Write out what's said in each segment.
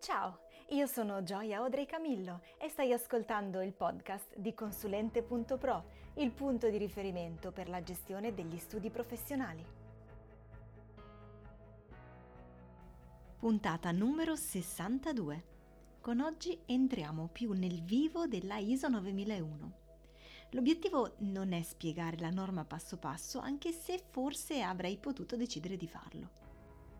Ciao, io sono Gioia Audrey Camillo e stai ascoltando il podcast di Consulente.pro, il punto di riferimento per la gestione degli studi professionali. Puntata numero 62. Con oggi entriamo più nel vivo della ISO 9001. L'obiettivo non è spiegare la norma passo passo, anche se forse avrei potuto decidere di farlo.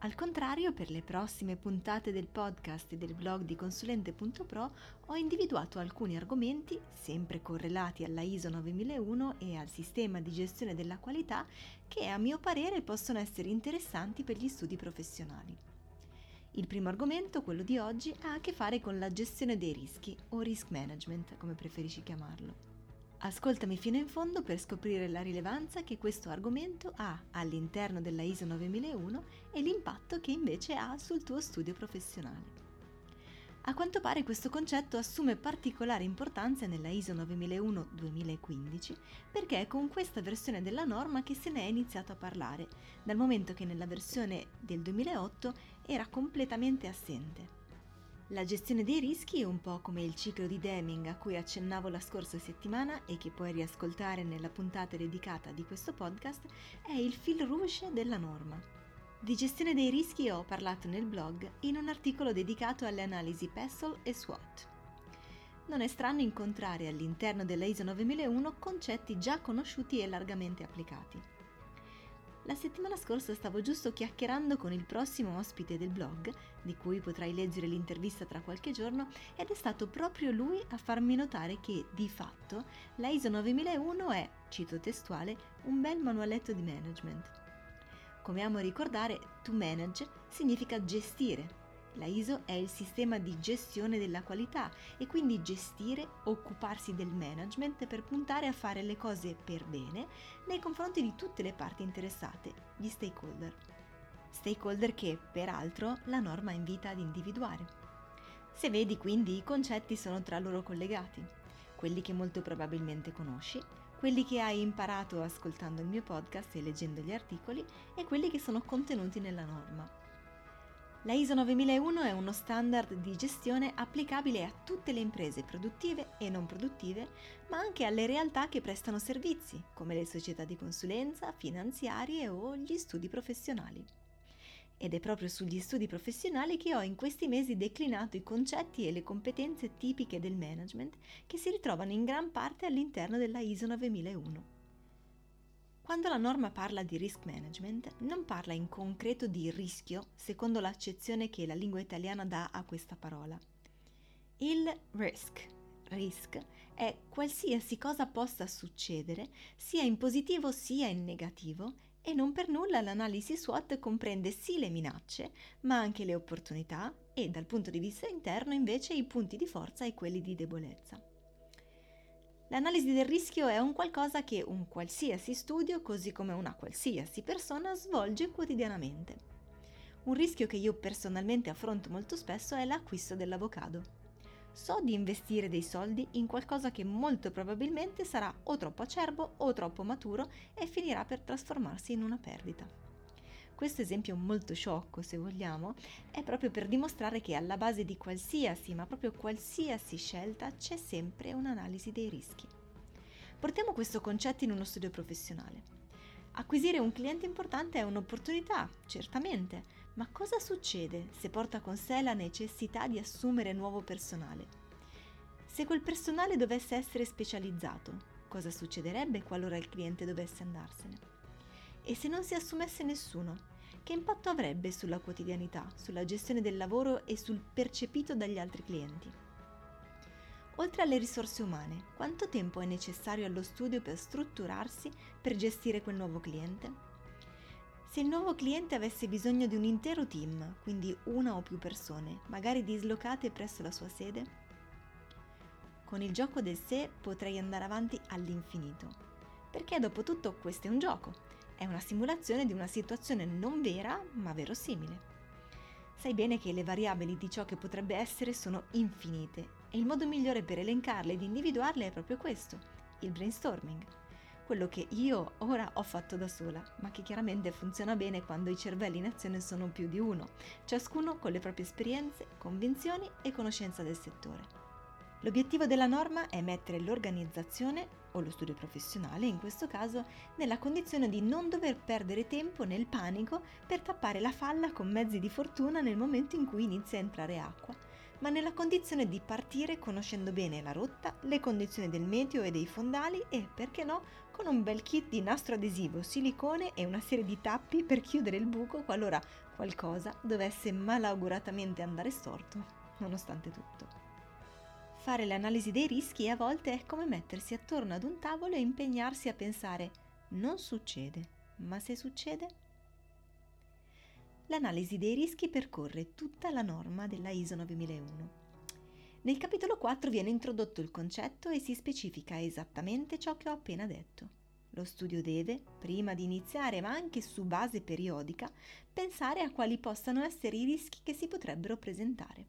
Al contrario, per le prossime puntate del podcast e del blog di consulente.pro ho individuato alcuni argomenti, sempre correlati alla ISO 9001 e al sistema di gestione della qualità, che a mio parere possono essere interessanti per gli studi professionali. Il primo argomento, quello di oggi, ha a che fare con la gestione dei rischi o risk management, come preferisci chiamarlo. Ascoltami fino in fondo per scoprire la rilevanza che questo argomento ha all'interno della ISO 9001 e l'impatto che invece ha sul tuo studio professionale. A quanto pare questo concetto assume particolare importanza nella ISO 9001-2015 perché è con questa versione della norma che se ne è iniziato a parlare, dal momento che nella versione del 2008 era completamente assente. La gestione dei rischi è un po' come il ciclo di Deming a cui accennavo la scorsa settimana e che puoi riascoltare nella puntata dedicata di questo podcast, è il fil rouge della norma. Di gestione dei rischi ho parlato nel blog in un articolo dedicato alle analisi PESSL e SWOT. Non è strano incontrare all'interno della ISO 9001 concetti già conosciuti e largamente applicati. La settimana scorsa stavo giusto chiacchierando con il prossimo ospite del blog, di cui potrai leggere l'intervista tra qualche giorno, ed è stato proprio lui a farmi notare che, di fatto, la ISO 9001 è, cito testuale, un bel manualetto di management. Come amo ricordare, to manage significa gestire, la ISO è il sistema di gestione della qualità e quindi gestire, occuparsi del management per puntare a fare le cose per bene nei confronti di tutte le parti interessate, gli stakeholder. Stakeholder che, peraltro, la norma invita ad individuare. Se vedi quindi i concetti sono tra loro collegati, quelli che molto probabilmente conosci, quelli che hai imparato ascoltando il mio podcast e leggendo gli articoli e quelli che sono contenuti nella norma. La ISO 9001 è uno standard di gestione applicabile a tutte le imprese produttive e non produttive, ma anche alle realtà che prestano servizi, come le società di consulenza, finanziarie o gli studi professionali. Ed è proprio sugli studi professionali che ho in questi mesi declinato i concetti e le competenze tipiche del management che si ritrovano in gran parte all'interno della ISO 9001. Quando la norma parla di risk management, non parla in concreto di rischio, secondo l'accezione che la lingua italiana dà a questa parola. Il risk, risk, è qualsiasi cosa possa succedere, sia in positivo sia in negativo, e non per nulla l'analisi SWOT comprende sì le minacce, ma anche le opportunità e, dal punto di vista interno, invece i punti di forza e quelli di debolezza. L'analisi del rischio è un qualcosa che un qualsiasi studio, così come una qualsiasi persona, svolge quotidianamente. Un rischio che io personalmente affronto molto spesso è l'acquisto dell'avocado. So di investire dei soldi in qualcosa che molto probabilmente sarà o troppo acerbo o troppo maturo e finirà per trasformarsi in una perdita. Questo esempio molto sciocco, se vogliamo, è proprio per dimostrare che alla base di qualsiasi, ma proprio qualsiasi scelta c'è sempre un'analisi dei rischi. Portiamo questo concetto in uno studio professionale. Acquisire un cliente importante è un'opportunità, certamente, ma cosa succede se porta con sé la necessità di assumere nuovo personale? Se quel personale dovesse essere specializzato, cosa succederebbe qualora il cliente dovesse andarsene? E se non si assumesse nessuno? Che impatto avrebbe sulla quotidianità, sulla gestione del lavoro e sul percepito dagli altri clienti? Oltre alle risorse umane, quanto tempo è necessario allo studio per strutturarsi per gestire quel nuovo cliente? Se il nuovo cliente avesse bisogno di un intero team, quindi una o più persone, magari dislocate presso la sua sede? Con il gioco del sé potrei andare avanti all'infinito, perché dopo tutto questo è un gioco è una simulazione di una situazione non vera ma verosimile. Sai bene che le variabili di ciò che potrebbe essere sono infinite e il modo migliore per elencarle ed individuarle è proprio questo, il brainstorming. quello che io ora ho fatto da sola, ma che chiaramente funziona bene quando i cervelli in azione sono più di uno, ciascuno con le proprie esperienze, convinzioni e conoscenza del settore. L'obiettivo della norma è mettere l'organizzazione, o lo studio professionale in questo caso, nella condizione di non dover perdere tempo nel panico per tappare la falla con mezzi di fortuna nel momento in cui inizia a entrare acqua ma nella condizione di partire conoscendo bene la rotta, le condizioni del meteo e dei fondali e, perché no, con un bel kit di nastro adesivo, silicone e una serie di tappi per chiudere il buco qualora qualcosa dovesse malauguratamente andare storto, nonostante tutto. Fare l'analisi dei rischi a volte è come mettersi attorno ad un tavolo e impegnarsi a pensare non succede, ma se succede? l'analisi dei rischi percorre tutta la norma della ISO 9001. Nel capitolo 4 viene introdotto il concetto e si specifica esattamente ciò che ho appena detto. Lo studio deve, prima di iniziare, ma anche su base periodica, pensare a quali possano essere i rischi che si potrebbero presentare.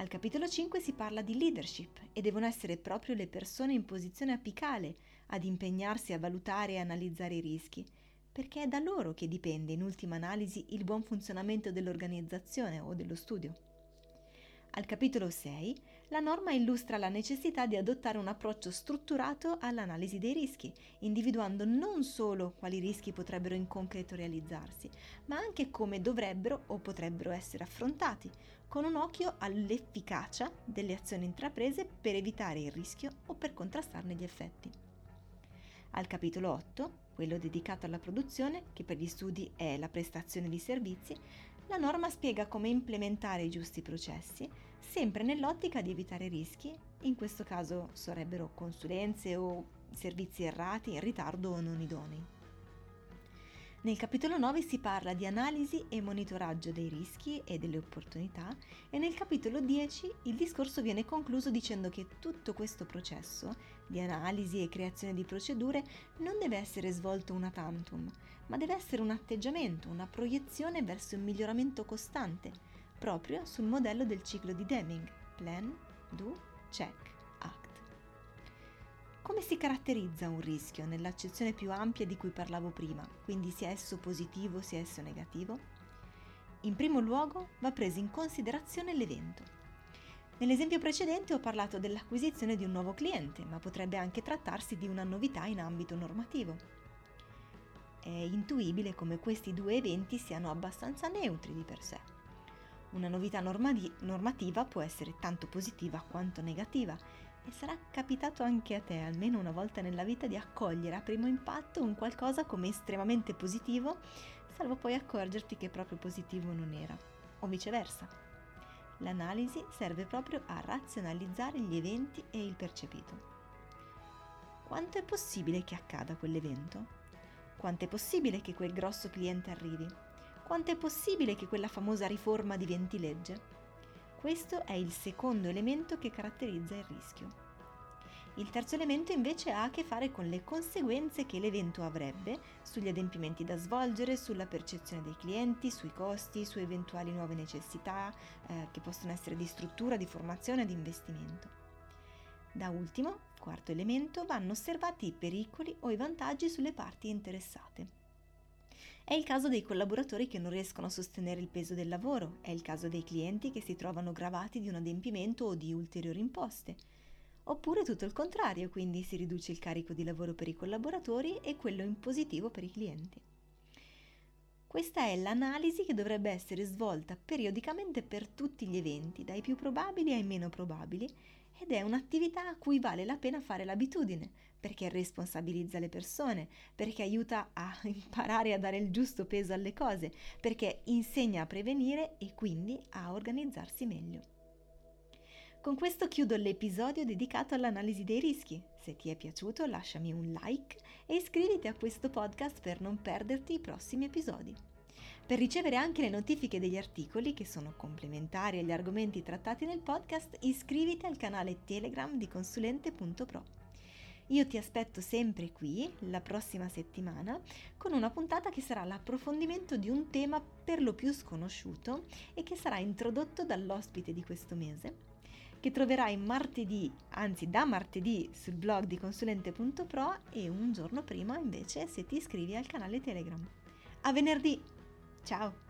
Al capitolo 5 si parla di leadership e devono essere proprio le persone in posizione apicale ad impegnarsi a valutare e analizzare i rischi perché è da loro che dipende in ultima analisi il buon funzionamento dell'organizzazione o dello studio. Al capitolo 6 la norma illustra la necessità di adottare un approccio strutturato all'analisi dei rischi, individuando non solo quali rischi potrebbero in concreto realizzarsi, ma anche come dovrebbero o potrebbero essere affrontati, con un occhio all'efficacia delle azioni intraprese per evitare il rischio o per contrastarne gli effetti. Al capitolo 8 quello dedicato alla produzione, che per gli studi è la prestazione di servizi, la norma spiega come implementare i giusti processi, sempre nell'ottica di evitare rischi, in questo caso sarebbero consulenze o servizi errati, in ritardo o non idonei. Nel capitolo 9 si parla di analisi e monitoraggio dei rischi e delle opportunità e nel capitolo 10 il discorso viene concluso dicendo che tutto questo processo di analisi e creazione di procedure non deve essere svolto una tantum, ma deve essere un atteggiamento, una proiezione verso il miglioramento costante, proprio sul modello del ciclo di Deming, plan, do, check. Come si caratterizza un rischio nell'accezione più ampia di cui parlavo prima, quindi sia esso positivo sia esso negativo? In primo luogo va preso in considerazione l'evento. Nell'esempio precedente ho parlato dell'acquisizione di un nuovo cliente, ma potrebbe anche trattarsi di una novità in ambito normativo. È intuibile come questi due eventi siano abbastanza neutri di per sé. Una novità normati- normativa può essere tanto positiva quanto negativa e sarà capitato anche a te almeno una volta nella vita di accogliere a primo impatto un qualcosa come estremamente positivo, salvo poi accorgerti che proprio positivo non era, o viceversa. L'analisi serve proprio a razionalizzare gli eventi e il percepito. Quanto è possibile che accada quell'evento? Quanto è possibile che quel grosso cliente arrivi? Quanto è possibile che quella famosa riforma diventi legge? Questo è il secondo elemento che caratterizza il rischio. Il terzo elemento invece ha a che fare con le conseguenze che l'evento avrebbe sugli adempimenti da svolgere, sulla percezione dei clienti, sui costi, su eventuali nuove necessità eh, che possono essere di struttura, di formazione, di investimento. Da ultimo, quarto elemento, vanno osservati i pericoli o i vantaggi sulle parti interessate. È il caso dei collaboratori che non riescono a sostenere il peso del lavoro, è il caso dei clienti che si trovano gravati di un adempimento o di ulteriori imposte. Oppure tutto il contrario, quindi si riduce il carico di lavoro per i collaboratori e quello impositivo per i clienti. Questa è l'analisi che dovrebbe essere svolta periodicamente per tutti gli eventi, dai più probabili ai meno probabili, ed è un'attività a cui vale la pena fare l'abitudine, perché responsabilizza le persone, perché aiuta a imparare a dare il giusto peso alle cose, perché insegna a prevenire e quindi a organizzarsi meglio. Con questo chiudo l'episodio dedicato all'analisi dei rischi. Se ti è piaciuto lasciami un like e iscriviti a questo podcast per non perderti i prossimi episodi. Per ricevere anche le notifiche degli articoli che sono complementari agli argomenti trattati nel podcast, iscriviti al canale Telegram di consulente.pro. Io ti aspetto sempre qui la prossima settimana con una puntata che sarà l'approfondimento di un tema per lo più sconosciuto e che sarà introdotto dall'ospite di questo mese. che troverai martedì, anzi da martedì sul blog di consulente.pro e un giorno prima invece se ti iscrivi al canale Telegram. A venerdì! Ciao!